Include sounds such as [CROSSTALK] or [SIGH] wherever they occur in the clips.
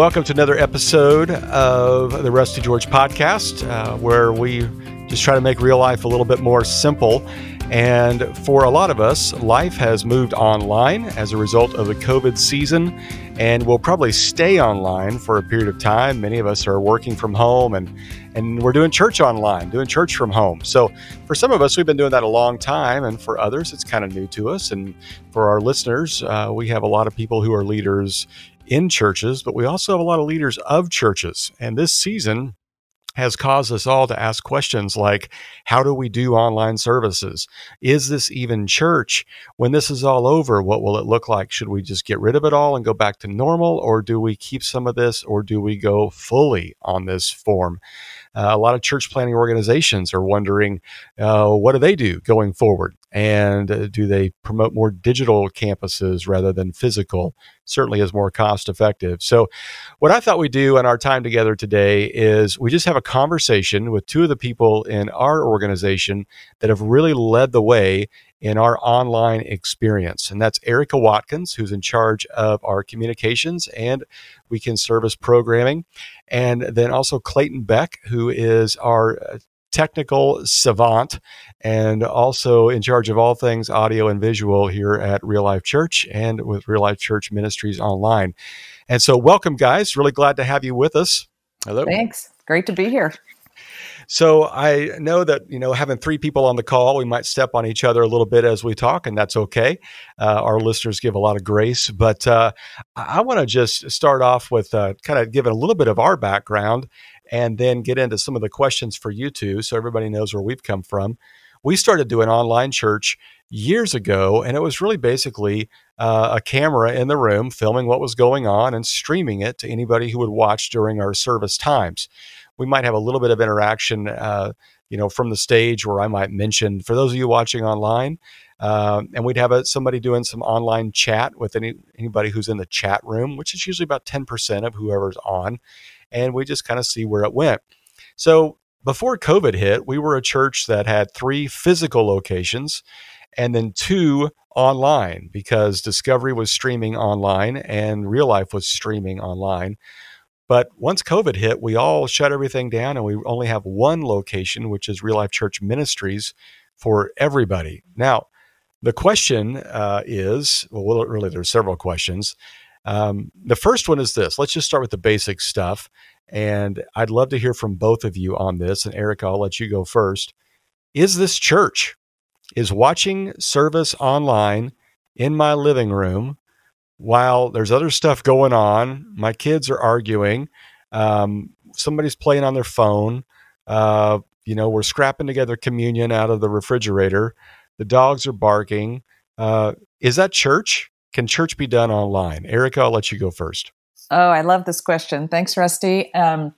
welcome to another episode of the Rusty George podcast, uh, where we just try to make real life a little bit more simple. And for a lot of us, life has moved online as a result of the COVID season, and will probably stay online for a period of time. Many of us are working from home and and we're doing church online, doing church from home. So for some of us, we've been doing that a long time, and for others, it's kind of new to us. And for our listeners, uh, we have a lot of people who are leaders in churches, but we also have a lot of leaders of churches. And this season, has caused us all to ask questions like how do we do online services? Is this even church? When this is all over, what will it look like? Should we just get rid of it all and go back to normal, or do we keep some of this, or do we go fully on this form? Uh, a lot of church planning organizations are wondering uh, what do they do going forward? And uh, do they promote more digital campuses rather than physical? Certainly is more cost effective. So, what I thought we'd do in our time together today is we just have a conversation with two of the people in our organization that have really led the way in our online experience. And that's Erica Watkins, who's in charge of our communications and weekend service programming. And then also Clayton Beck, who is our uh, technical savant and also in charge of all things audio and visual here at Real Life Church and with Real Life Church Ministries Online. And so, welcome, guys. Really glad to have you with us. Hello. Thanks. Great to be here. So I know that you know having three people on the call, we might step on each other a little bit as we talk, and that's okay. Uh, our listeners give a lot of grace, but uh, I want to just start off with uh, kind of giving a little bit of our background, and then get into some of the questions for you two, so everybody knows where we've come from. We started doing online church years ago, and it was really basically uh, a camera in the room filming what was going on and streaming it to anybody who would watch during our service times we might have a little bit of interaction, uh, you know, from the stage where I might mention for those of you watching online, uh, and we'd have a, somebody doing some online chat with any anybody who's in the chat room, which is usually about ten percent of whoever's on, and we just kind of see where it went. So before COVID hit, we were a church that had three physical locations and then two online because Discovery was streaming online and Real Life was streaming online. But once COVID hit, we all shut everything down and we only have one location, which is Real Life Church Ministries for everybody. Now, the question uh, is well, really, there's several questions. Um, the first one is this let's just start with the basic stuff. And I'd love to hear from both of you on this. And Eric, I'll let you go first. Is this church? Is watching service online in my living room while there's other stuff going on, my kids are arguing. Um, somebody's playing on their phone. Uh, you know, we're scrapping together communion out of the refrigerator. The dogs are barking. Uh, is that church? Can church be done online? Erica, I'll let you go first. Oh, I love this question. Thanks, Rusty. Um,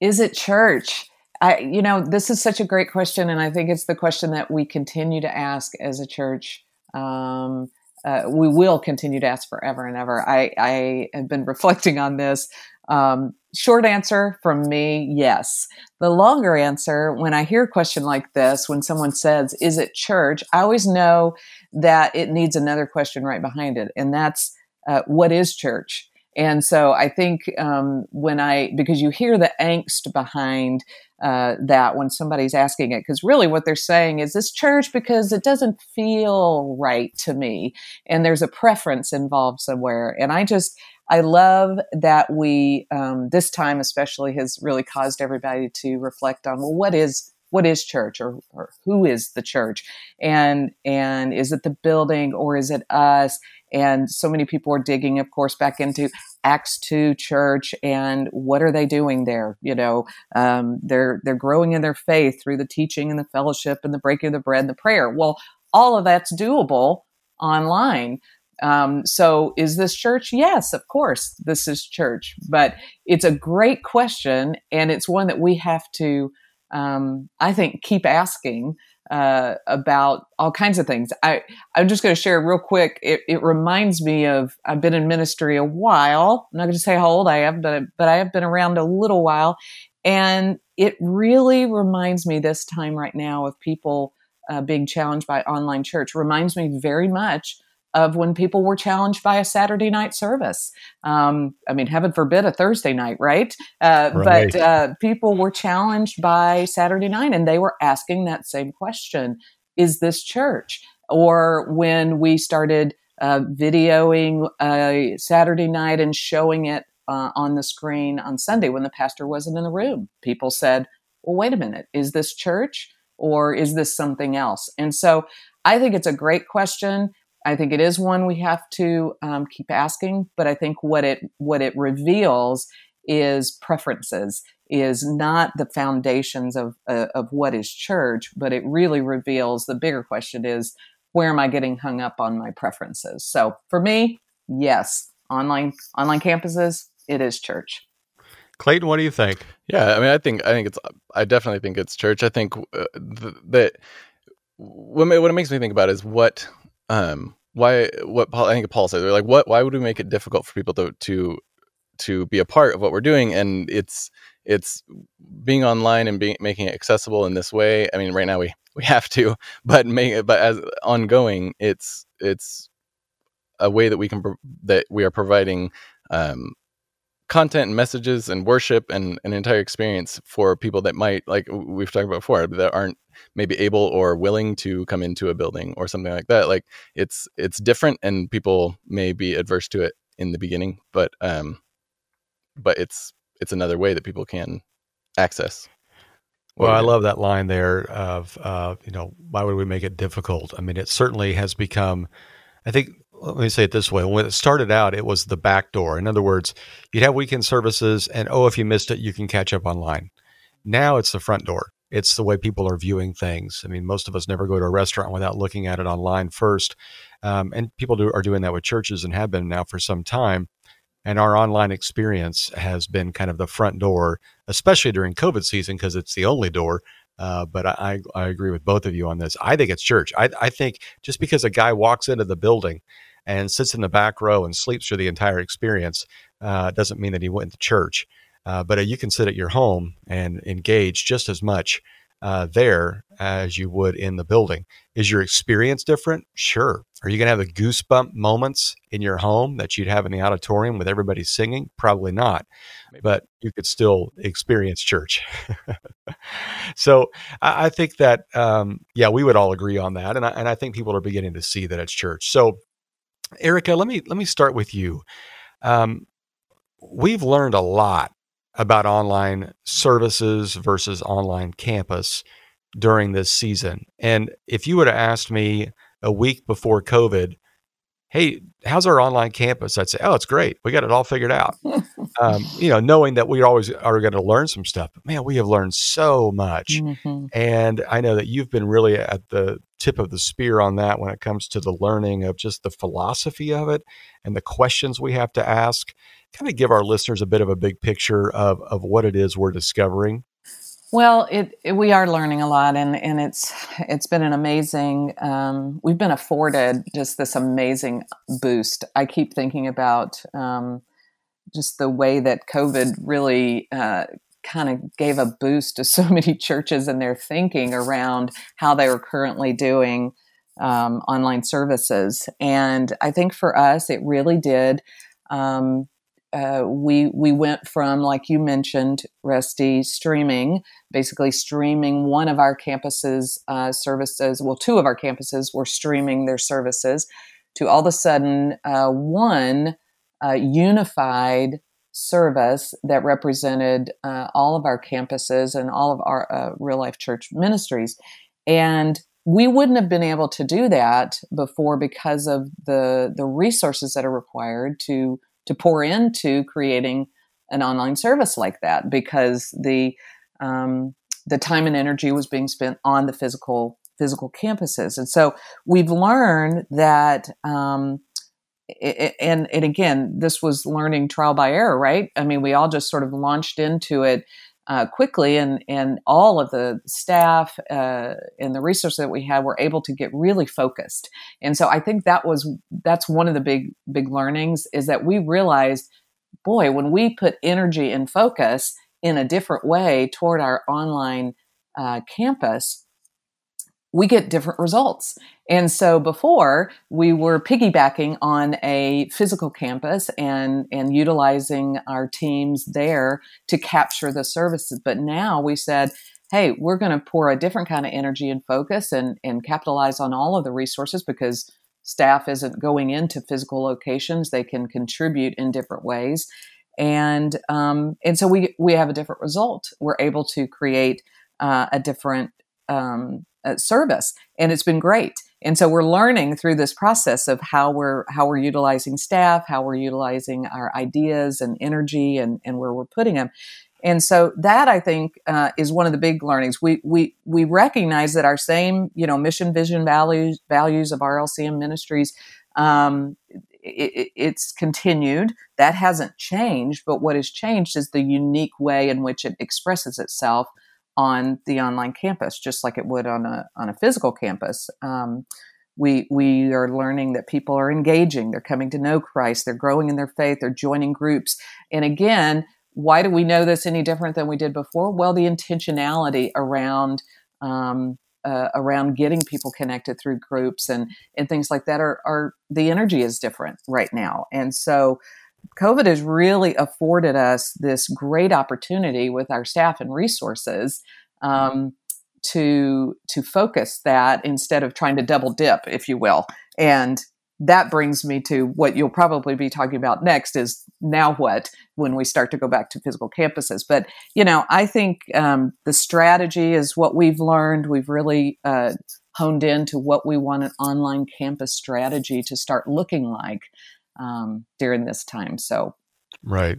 is it church? I, you know, this is such a great question, and I think it's the question that we continue to ask as a church. Um, uh, we will continue to ask forever and ever. I, I have been [LAUGHS] reflecting on this. Um, short answer from me, yes. The longer answer, when I hear a question like this, when someone says, Is it church? I always know that it needs another question right behind it. And that's, uh, What is church? And so I think um, when I, because you hear the angst behind uh, that when somebody's asking it, because really what they're saying is this church because it doesn't feel right to me. And there's a preference involved somewhere. And I just, I love that we, um, this time especially, has really caused everybody to reflect on, well, what is what is church or, or who is the church and and is it the building or is it us and so many people are digging of course back into acts 2 church and what are they doing there you know um, they're they're growing in their faith through the teaching and the fellowship and the breaking of the bread and the prayer well all of that's doable online um, so is this church? Yes, of course, this is church. But it's a great question, and it's one that we have to um, I think, keep asking uh, about all kinds of things. I, I'm just going to share real quick. It, it, reminds me of I've been in ministry a while. I'm not going to say how old I am, but but I have been around a little while, and it really reminds me this time right now of people uh, being challenged by online church. Reminds me very much of when people were challenged by a Saturday night service. Um, I mean, heaven forbid a Thursday night, right? Uh, right. But uh, people were challenged by Saturday night and they were asking that same question Is this church? Or when we started uh, videoing a Saturday night and showing it uh, on the screen on Sunday when the pastor wasn't in the room, people said, well, wait a minute, is this church or is this something else? And so I think it's a great question. I think it is one we have to um, keep asking, but I think what it what it reveals is preferences, is not the foundations of uh, of what is church, but it really reveals the bigger question is where am I getting hung up on my preferences? So for me, yes, online online campuses, it is church. Clayton, what do you think? Yeah, I mean, I think I think it's I definitely think it's church. I think uh, th- that what, what it makes me think about is what um why what Paul I think Paul said they're like what why would we make it difficult for people to to to be a part of what we're doing and it's it's being online and being making it accessible in this way. I mean, right now we we have to, [LAUGHS] but make but as ongoing, it's it's a way that we can that we are providing um, content and messages and worship and an entire experience for people that might like we've talked about before that aren't maybe able or willing to come into a building or something like that like it's it's different and people may be adverse to it in the beginning but um but it's it's another way that people can access well, I love that line there of, uh, you know, why would we make it difficult? I mean, it certainly has become, I think let me say it this way. When it started out it was the back door. In other words you'd have weekend services and oh if you missed it you can catch up online. Now it's the front door. It's the way people are viewing things. I mean most of us never go to a restaurant without looking at it online first. Um, and people do, are doing that with churches and have been now for some time. And our online experience has been kind of the front door especially during covid season because it's the only door. Uh, but I, I agree with both of you on this. I think it's church. I, I think just because a guy walks into the building and sits in the back row and sleeps through the entire experience uh, doesn't mean that he went to church. Uh, but uh, you can sit at your home and engage just as much uh, there as you would in the building. Is your experience different? Sure. Are you going to have the goosebump moments in your home that you'd have in the auditorium with everybody singing? Probably not. Maybe. But you could still experience church. [LAUGHS] so I, I, think that, um, yeah, we would all agree on that. And I, and I think people are beginning to see that it's church. So Erica, let me let me start with you. Um, we've learned a lot about online services versus online campus during this season. And if you would have asked me a week before COVID, hey, how's our online campus? I'd say, oh, it's great. We got it all figured out. [LAUGHS] um, you know, knowing that we always are going to learn some stuff. But man, we have learned so much. Mm-hmm. And I know that you've been really at the tip of the spear on that when it comes to the learning of just the philosophy of it and the questions we have to ask. Kind of give our listeners a bit of a big picture of, of what it is we're discovering well, it, it, we are learning a lot, and, and it's it's been an amazing. Um, we've been afforded just this amazing boost. I keep thinking about um, just the way that COVID really uh, kind of gave a boost to [LAUGHS] so many churches and their thinking around how they were currently doing um, online services. And I think for us, it really did. Um, uh, we we went from like you mentioned, Rusty, streaming, basically streaming one of our campuses uh, services. Well, two of our campuses were streaming their services to all of a sudden uh, one uh, unified service that represented uh, all of our campuses and all of our uh, real life church ministries, and we wouldn't have been able to do that before because of the the resources that are required to to pour into creating an online service like that because the um, the time and energy was being spent on the physical physical campuses, and so we've learned that. Um, it, and and again, this was learning trial by error, right? I mean, we all just sort of launched into it uh, quickly, and and all of the staff uh, and the resources that we had were able to get really focused. And so I think that was that's one of the big big learnings is that we realized, boy, when we put energy and focus in a different way toward our online uh, campus, we get different results. And so before we were piggybacking on a physical campus and, and utilizing our teams there to capture the services. But now we said, hey, we're going to pour a different kind of energy and focus and, and capitalize on all of the resources because staff isn't going into physical locations. They can contribute in different ways. And, um, and so we, we have a different result. We're able to create uh, a different um, uh, service, and it's been great. And so we're learning through this process of how we're how we're utilizing staff, how we're utilizing our ideas and energy, and and where we're putting them. And so that I think uh, is one of the big learnings. We we we recognize that our same you know mission, vision, values values of RLCM Ministries. Um, it, it's continued. That hasn't changed, but what has changed is the unique way in which it expresses itself on the online campus, just like it would on a on a physical campus. Um, we we are learning that people are engaging, they're coming to know Christ, they're growing in their faith, they're joining groups, and again, why do we know this any different than we did before? Well, the intentionality around um, uh, around getting people connected through groups and and things like that are are the energy is different right now, and so COVID has really afforded us this great opportunity with our staff and resources um, to to focus that instead of trying to double dip, if you will. And that brings me to what you'll probably be talking about next is now what when we start to go back to physical campuses. But you know, I think um, the strategy is what we've learned. We've really uh, honed into what we want an online campus strategy to start looking like um, during this time. So, right.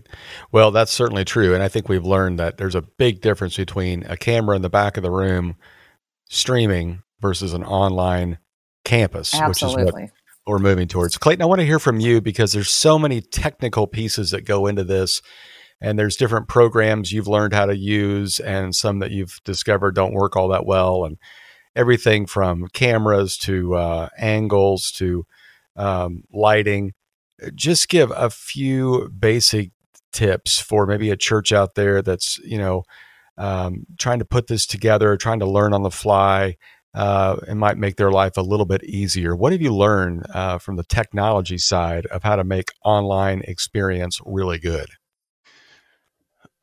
Well, that's certainly true. And I think we've learned that there's a big difference between a camera in the back of the room streaming versus an online campus, Absolutely. which is what we're moving towards. Clayton, I want to hear from you because there's so many technical pieces that go into this. And there's different programs you've learned how to use, and some that you've discovered don't work all that well. And everything from cameras to uh, angles to um, lighting just give a few basic tips for maybe a church out there that's you know um, trying to put this together, trying to learn on the fly. Uh, it might make their life a little bit easier. What have you learned uh, from the technology side of how to make online experience really good?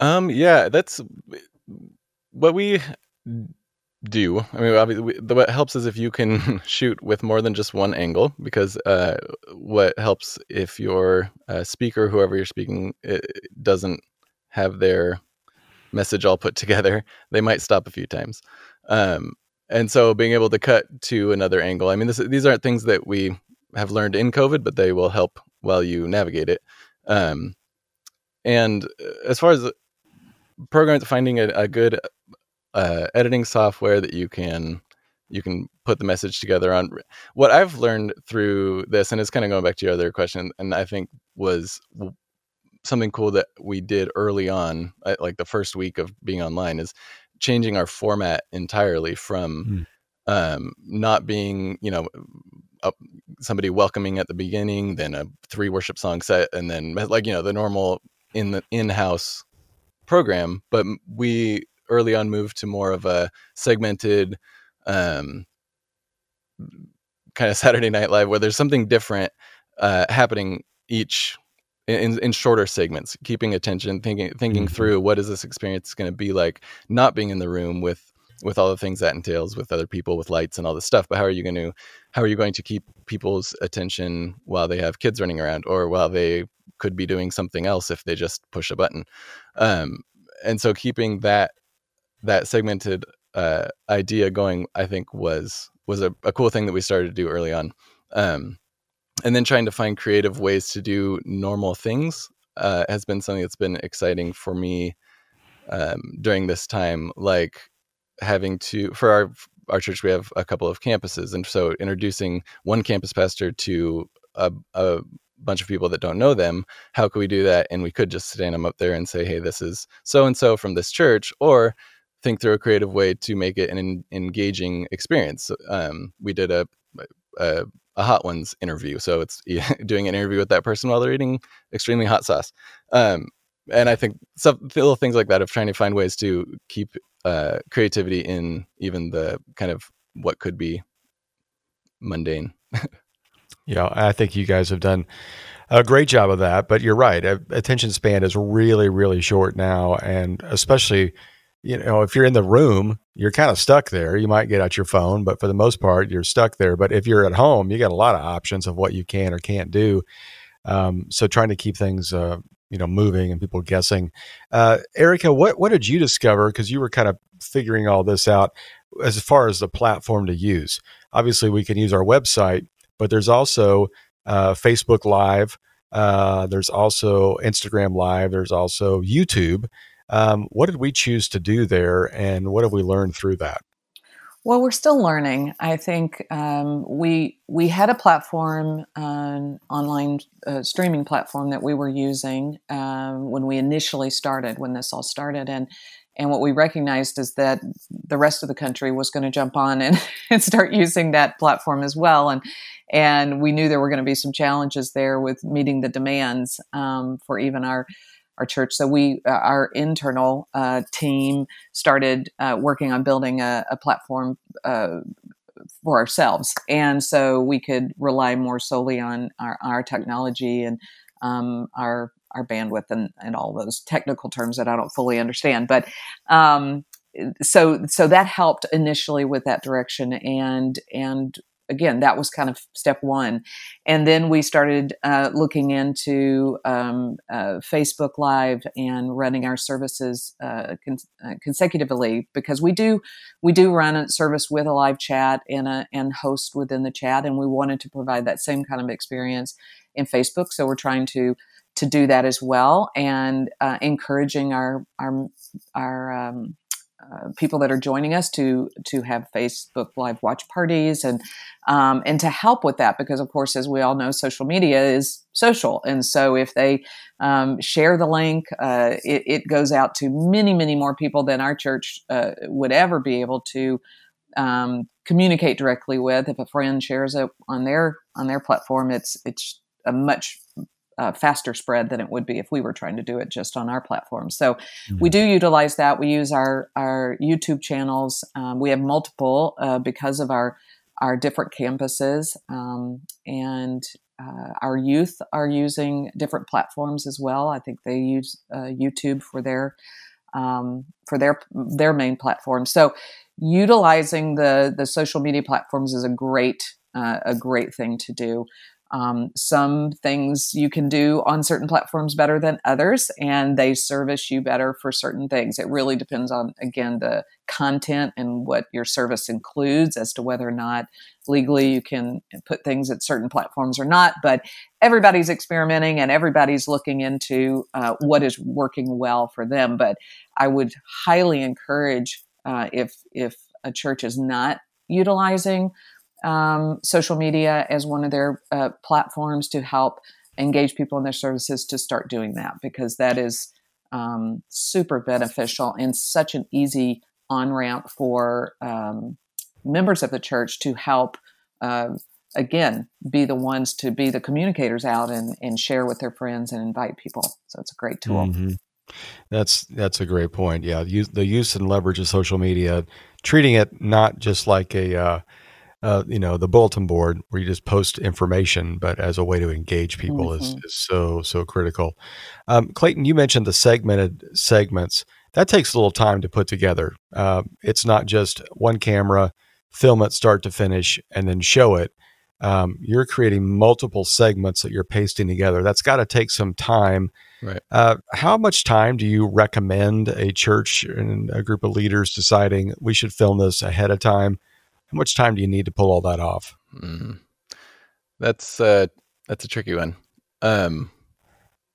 Um, yeah, that's what we do. I mean, obviously, what helps is if you can [LAUGHS] shoot with more than just one angle, because uh, what helps if your uh, speaker, whoever you're speaking, doesn't have their message all put [LAUGHS] together, they might stop a few times. Um, and so, being able to cut to another angle. I mean, this, these aren't things that we have learned in COVID, but they will help while you navigate it. Um, and uh, as far as programs, finding a, a good uh, editing software that you can you can put the message together on. What I've learned through this, and it's kind of going back to your other question, and I think was something cool that we did early on, uh, like the first week of being online, is changing our format entirely from mm. um, not being, you know, somebody welcoming at the beginning, then a three worship song set, and then like you know the normal in the in-house program. But we early on moved to more of a segmented um, kind of Saturday Night Live where there's something different uh, happening each in, in shorter segments, keeping attention, thinking thinking mm-hmm. through what is this experience going to be like, not being in the room with with all the things that entails with other people with lights and all this stuff but how are you going to how are you going to keep people's attention while they have kids running around or while they could be doing something else if they just push a button um, and so keeping that that segmented uh, idea going, I think was was a, a, cool thing that we started to do early on. Um, and then trying to find creative ways to do normal things uh, has been something that's been exciting for me um, during this time. Like having to for our our church, we have a couple of campuses, and so introducing one campus pastor to a, a bunch of people that don't know them how could we do that and we could just stand them up there and say hey this is so and so from this church or think through a creative way to make it an engaging experience. Um, we did a, a, a hot ones interview, so it's [LAUGHS] doing an interview with that person while they're eating extremely hot sauce. Um, and I think some little things like that of trying to find ways to keep uh, creativity in even the kind of what could be mundane. [LAUGHS] yeah, I think you guys have done a great job of that. But you're right, attention span is really, really short now, and especially you know, if you're in the room, you're kind of stuck there. You might get out your phone, but for the most part, you're stuck there. But if you're at home, you got a lot of options of what you can or can't do. Um, so trying to keep things, uh, you know, moving and people guessing. Uh, Erica, what what did you discover? Because you were kind of figuring all this out as far as the platform to use. Obviously, we can use our website, but there's also uh, Facebook Live. Uh, there's also Instagram Live. There's also YouTube. Um, what did we choose to do there, and what have we learned through that? Well, we're still learning. I think um, we we had a platform, an online uh, streaming platform that we were using um, when we initially started, when this all started, and and what we recognized is that the rest of the country was going to jump on and, [LAUGHS] and start using that platform as well, and and we knew there were going to be some challenges there with meeting the demands um, for even our our church. So we, uh, our internal uh, team, started uh, working on building a, a platform uh, for ourselves, and so we could rely more solely on our, our technology and um, our our bandwidth and, and all those technical terms that I don't fully understand. But um, so so that helped initially with that direction, and and again, that was kind of step one. And then we started uh, looking into um, uh, Facebook Live and running our services uh, con- uh, consecutively because we do we do run a service with a live chat and a, and host within the chat, and we wanted to provide that same kind of experience in Facebook. So we're trying to to do that as well and uh, encouraging our our our um, uh, people that are joining us to to have Facebook live watch parties and um, and to help with that because of course as we all know social media is social. And so if they um, share the link uh, it, it, goes out to many many more people than our church uh, would ever be able to um, communicate directly with. If a friend shares it on their on their platform it's it's a much uh, faster spread than it would be if we were trying to do it just on our platform. So mm-hmm. we do utilize that. We use our our YouTube channels. Um, we have multiple uh, because of our our different campuses, um, and uh, our youth are using different platforms as well. I think they use uh, YouTube for their um, for their their main platform. So utilizing the the social media platforms is a great uh, a great thing to do. Um, some things you can do on certain platforms better than others, and they service you better for certain things. It really depends on, again, the content and what your service includes as to whether or not legally you can put things at certain platforms or not. But everybody's experimenting and everybody's looking into uh, what is working well for them. But I would highly encourage uh, if if a church is not utilizing um, social media as one of their uh, platforms to help engage people in their services to start doing that because that is um, super beneficial and such an easy on ramp for um, members of the church to help. Uh, again, be the ones to be the communicators out and, and share with their friends and invite people. So it's a great tool. Mm-hmm. That's that's a great point. Yeah, the use and leverage of social media, treating it not just like a uh, uh, you know, the bulletin board where you just post information, but as a way to engage people mm-hmm. is, is so, so critical. Um, Clayton, you mentioned the segmented segments. That takes a little time to put together. Uh, it's not just one camera, film it start to finish, and then show it. Um, you're creating multiple segments that you're pasting together. That's got to take some time. Right. Uh, how much time do you recommend a church and a group of leaders deciding we should film this ahead of time? How much time do you need to pull all that off? Mm. That's uh, that's a tricky one. Um,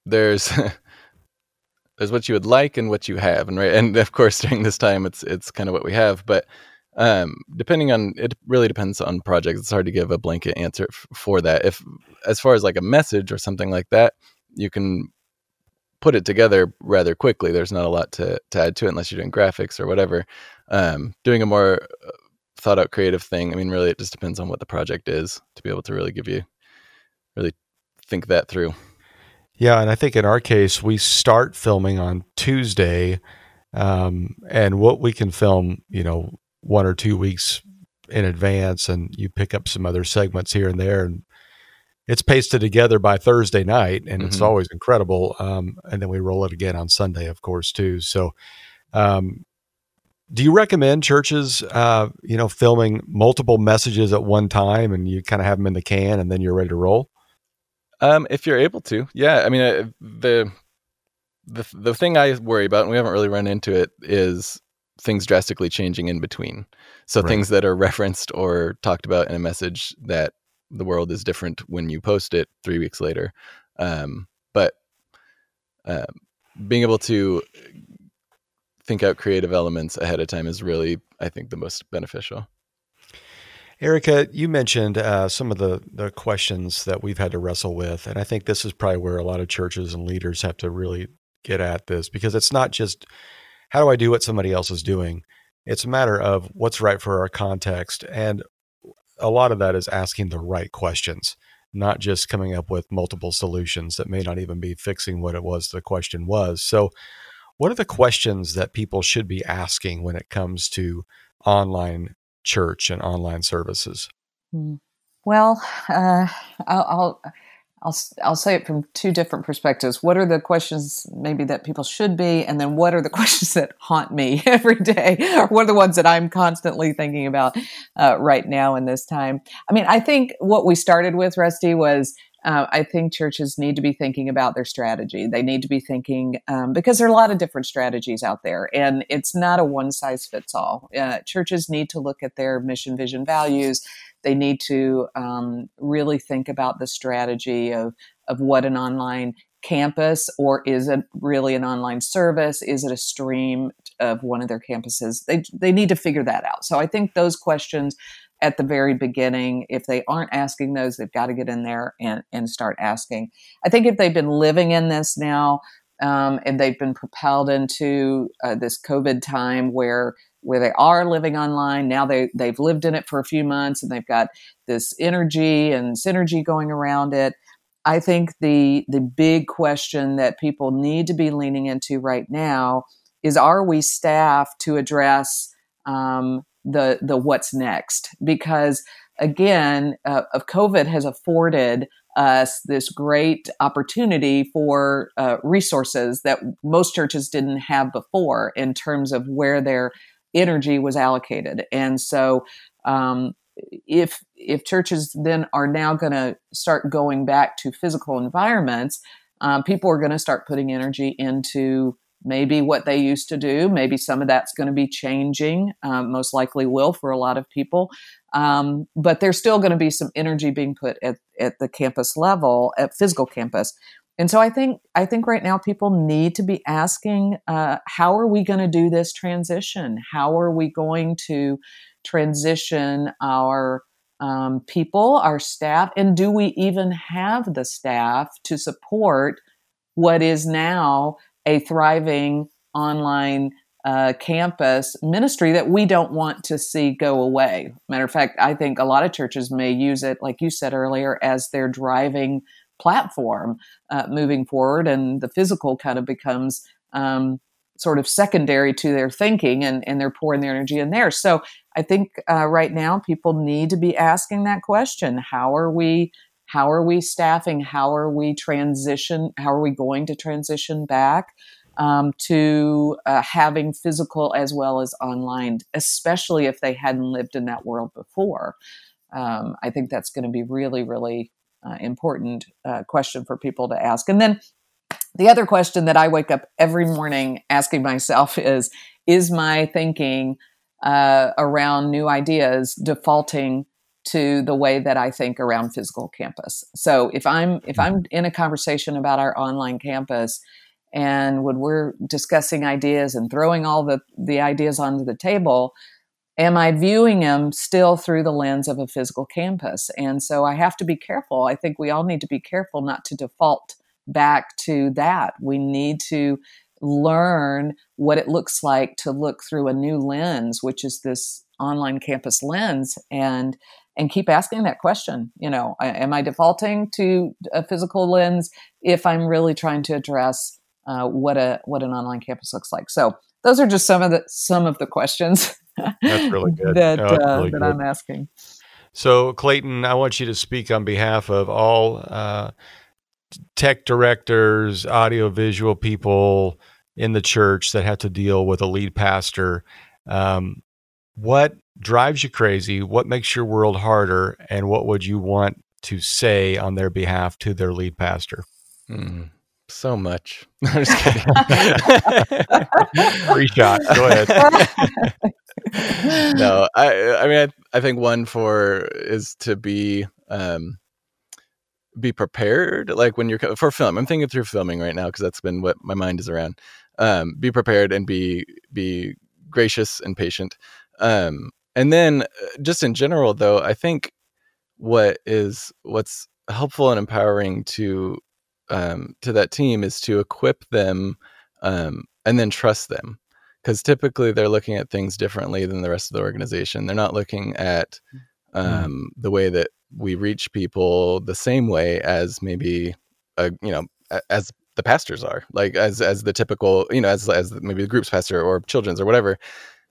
there's [LAUGHS] there's what you would like and what you have, and right, and of course during this time it's it's kind of what we have, but um, depending on it really depends on projects. It's hard to give a blanket answer f- for that. If as far as like a message or something like that, you can put it together rather quickly. There's not a lot to, to add to it unless you're doing graphics or whatever. Um, doing a more thought out creative thing. I mean, really, it just depends on what the project is to be able to really give you, really think that through. Yeah, and I think in our case, we start filming on Tuesday, um, and what we can film, you know, one or two weeks in advance, and you pick up some other segments here and there, and it's pasted together by Thursday night, and mm-hmm. it's always incredible. Um, and then we roll it again on Sunday, of course, too. So, um, do you recommend churches, uh, you know, filming multiple messages at one time, and you kind of have them in the can, and then you're ready to roll? Um, if you're able to, yeah. I mean, uh, the the the thing I worry about, and we haven't really run into it, is things drastically changing in between. So right. things that are referenced or talked about in a message that the world is different when you post it three weeks later. Um, but uh, being able to think out creative elements ahead of time is really, I think, the most beneficial. Erica, you mentioned uh, some of the, the questions that we've had to wrestle with. And I think this is probably where a lot of churches and leaders have to really get at this because it's not just how do I do what somebody else is doing? It's a matter of what's right for our context. And a lot of that is asking the right questions, not just coming up with multiple solutions that may not even be fixing what it was the question was. So, what are the questions that people should be asking when it comes to online church and online services? Hmm. Well, uh, I'll, I'll I'll I'll say it from two different perspectives. What are the questions maybe that people should be, and then what are the [LAUGHS] questions that haunt me [LAUGHS] every day, or what are the ones that I'm constantly thinking about uh, right now in this time? I mean, I think what we started with, Rusty, was uh, I think churches need to be thinking about their strategy. They need to be thinking um, because there are a lot of different strategies out there, and it's not a one size fits all. Uh, churches need to look at their mission, vision, values they need to um, really think about the strategy of, of what an online campus or is it really an online service? Is it a stream of one of their campuses? They, they need to figure that out. So I think those questions at the very beginning, if they aren't asking those, they've got to get in there and, and start asking. I think if they've been living in this now um, and they've been propelled into uh, this COVID time where where they are living online. Now they, they've lived in it for a few months and they've got this energy and synergy going around it. I think the the big question that people need to be leaning into right now is: Are we staffed to address um, the the what's next? Because again, uh, of COVID has afforded us this great opportunity for uh, resources that most churches didn't have before in terms of where they're energy was allocated. And so, um, if if churches then are now going to start going back to physical environments, um, people are going to start putting energy into maybe what they used to do. Maybe some of that's going to be changing. Um, most likely will for a lot of people. Um, but there's still going to be some energy being put at, at the campus level, at physical campus, and so I think I think right now people need to be asking, uh, how are we going to do this transition? How are we going to transition our um, people, our staff, and do we even have the staff to support what is now a thriving online uh, campus ministry that we don't want to see go away? Matter of fact, I think a lot of churches may use it, like you said earlier, as their driving platform uh, moving forward, and the physical kind of becomes um, sort of secondary to their thinking, and, and they're pouring their energy in there. So I think uh, right now people need to be asking that question: How are we? How are we staffing? How are we transition? How are we going to transition back? Um, to uh, having physical as well as online, especially if they hadn't lived in that world before. Um, I think that's going to be really, really uh, important uh, question for people to ask. And then the other question that I wake up every morning asking myself [LAUGHS] is Is my thinking uh, around new ideas defaulting to the way that I think around physical campus? So if I'm if mm. I'm in a conversation about our online campus and when we're discussing ideas and throwing all the, the ideas onto the table, am I viewing them still through the lens of a physical campus? And so I have to be careful. I think we all need to be careful not to default back to that. We need to learn what it looks like to look through a new lens, which is this online campus lens and and keep asking that question you know am i defaulting to a physical lens if i'm really trying to address uh, what a what an online campus looks like so those are just some of the some of the questions [LAUGHS] That's really good. that uh, really that good. I'm asking. So, Clayton, I want you to speak on behalf of all uh, tech directors, audiovisual people in the church that have to deal with a lead pastor. Um, what drives you crazy? What makes your world harder? And what would you want to say on their behalf to their lead pastor? Mm, so much. [LAUGHS] I'm just kidding. Free shot. Go ahead. [LAUGHS] no, I I mean I, I think one for is to be um be prepared like when you're for film. I'm thinking through filming right now because that's been what my mind is around. Um be prepared and be be gracious and patient. Um and then uh, just in general though, I think what is what's helpful and empowering to um to that team is to equip them um and then trust them. Because typically they're looking at things differently than the rest of the organization. They're not looking at um, the way that we reach people the same way as maybe a, you know as the pastors are. Like as as the typical you know as as maybe the group's pastor or children's or whatever.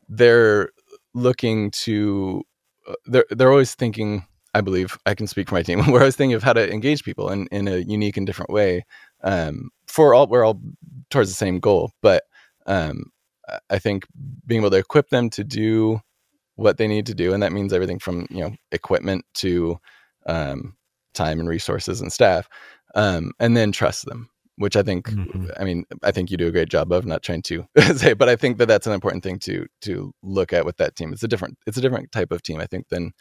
They're looking to uh, they're they're always thinking i believe i can speak for my team [LAUGHS] where I was thinking of how to engage people in in a unique and different way um for all we're all towards the same goal. But um I- i think being able to equip them to do what they need to do and that means everything from you know equipment to um time and resources and staff um and then trust them which i think Mhm. I mean, I think you do a great job of not trying to [LAUGHS] say, but I think that that's an important thing to to look at with that team. It's a different it's a different type of team, I think, than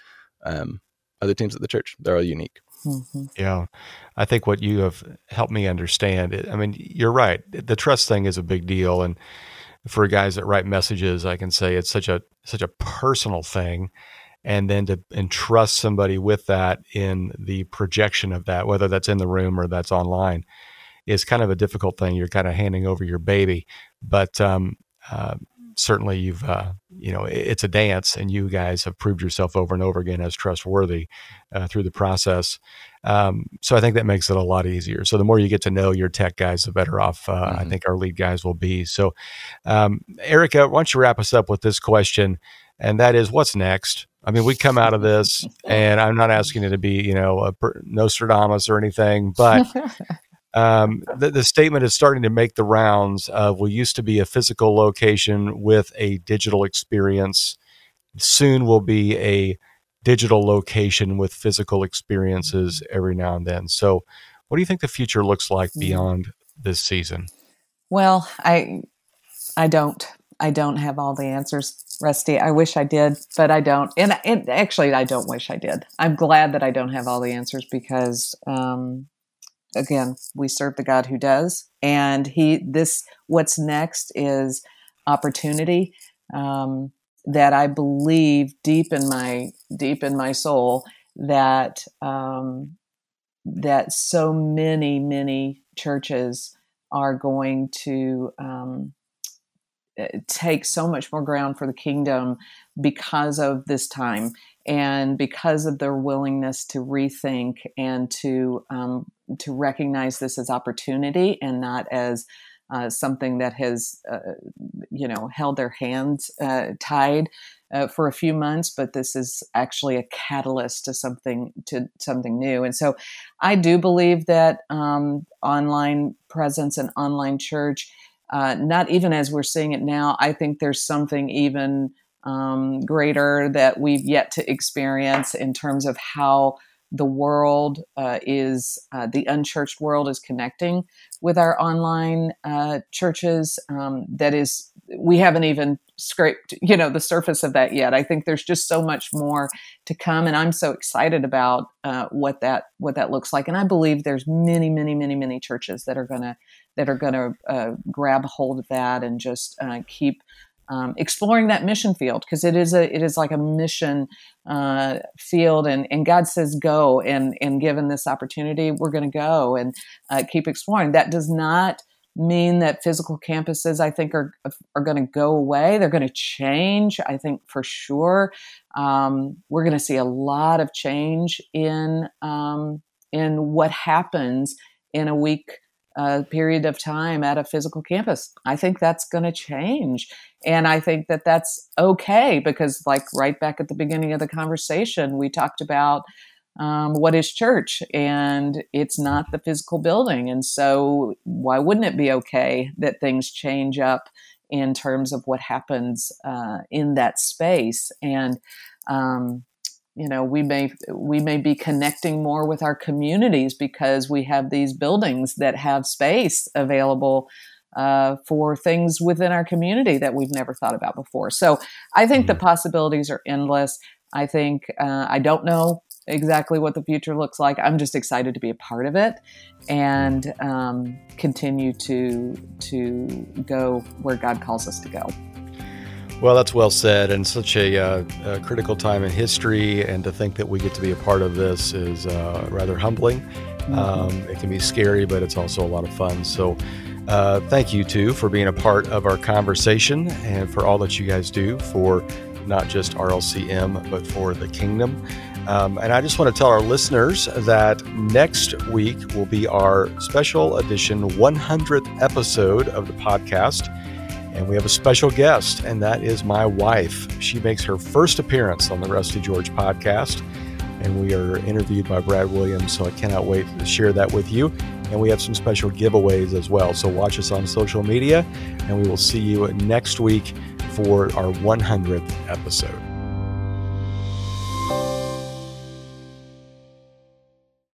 um, other teams at the church. They're all unique. Mhm. Yeah. I think what you have helped me understand, I mean, you're right. The trust thing is a big deal. And for guys that write messages, I can say it's such a, such a personal thing. And then to entrust somebody with that in the projection of that, whether that's in the room or that's online, is kind of a difficult thing. You're kind of handing over your baby. But um, uh, certainly you've, uh, you know, it's a dance and you guys have proved yourself over and over again as trustworthy uh, through the process. Um, so I think that makes it a lot easier. So the more you get to know your tech guys, the better off uh, I Mhm. think our lead guys will be. So, um, Erica, why don't you wrap us up with this question? And that is, what's next? I mean, we come out of this, and I'm not asking you to be, you know, a per- Nostradamus or anything, but [LAUGHS] um, the, the statement is starting to make the rounds of we used to be a physical location with a digital experience. Soon will be a digital location with physical experiences every now and then. So, what do you think the future looks like Mm. beyond this season? Well, I I don't. I don't have all the answers, Rusty. I wish I did, but I don't. And, and actually, I don't wish I did. I'm glad that I don't have all the answers because, um, again, we serve the God who does, and He. This what's next is opportunity um, that I believe deep in my deep in my soul that um, that so many many churches are going to um, eh, take so much more ground for the kingdom because of this time and because of their willingness to rethink and to um, to recognize this as opportunity and not as uh, something that has uh, you know held their hands uh, tied uh, for a few months, but this is actually a catalyst to something to something new. And so, I do believe that um, online presence and online church, uh, not even as we're seeing it now, I think there's something even um, greater that we've yet to experience in terms of how the world uh, is uh, the unchurched world is connecting with our online uh, churches. Um, that is, we haven't even scraped, you know, the surface of that yet. I think there's just so much more to come, and I'm so excited about uh, what that what that looks like. And I believe there's many, many, many, many churches that are gonna that are gonna uh, grab hold of that and just uh, keep. Um, exploring that mission field because it is a it is like a mission uh, field and, and God says go and and given this opportunity we're going to go and uh, keep exploring. That does not mean that physical campuses I think are are going to go away. They're going to change I think for sure. Um, we're going to see a lot of change in um, in what happens in a week a period of time at a physical campus. I think that's going to change. And I think that that's okay because, like, right back at the beginning of the conversation, we talked about um, what is church and it's not the physical building and so why wouldn't it be okay that things change up in terms of what happens uh, in that space and um, you know we may we may be connecting more with our communities because we have these buildings that have space available uh, for things within our community that we've never thought about before. So I think the mm-hmm. possibilities are endless. I think uh, I don't know exactly what the future looks like. I'm just excited to be a part of it and um, continue to to go where God calls us to go. Well, that's well said, and such a, uh, a, critical time in history. And to think that we get to be a part of this is uh, rather humbling. Mm-hmm. Um, it can be scary, but it's also a lot of fun. So, uh, thank you too for being a part of our conversation and for all that you guys do for not just RLCM, but for the kingdom. Um, and I just want to tell our listeners that next week will be our special edition 100th episode of the podcast. And we have a special guest, and that is my wife. She makes her first appearance on the Rusty George podcast, and we are interviewed by Brad Williams. So I cannot wait to share that with you. And we have some special giveaways as well. So watch us on social media, and we will see you next week for our 100th episode.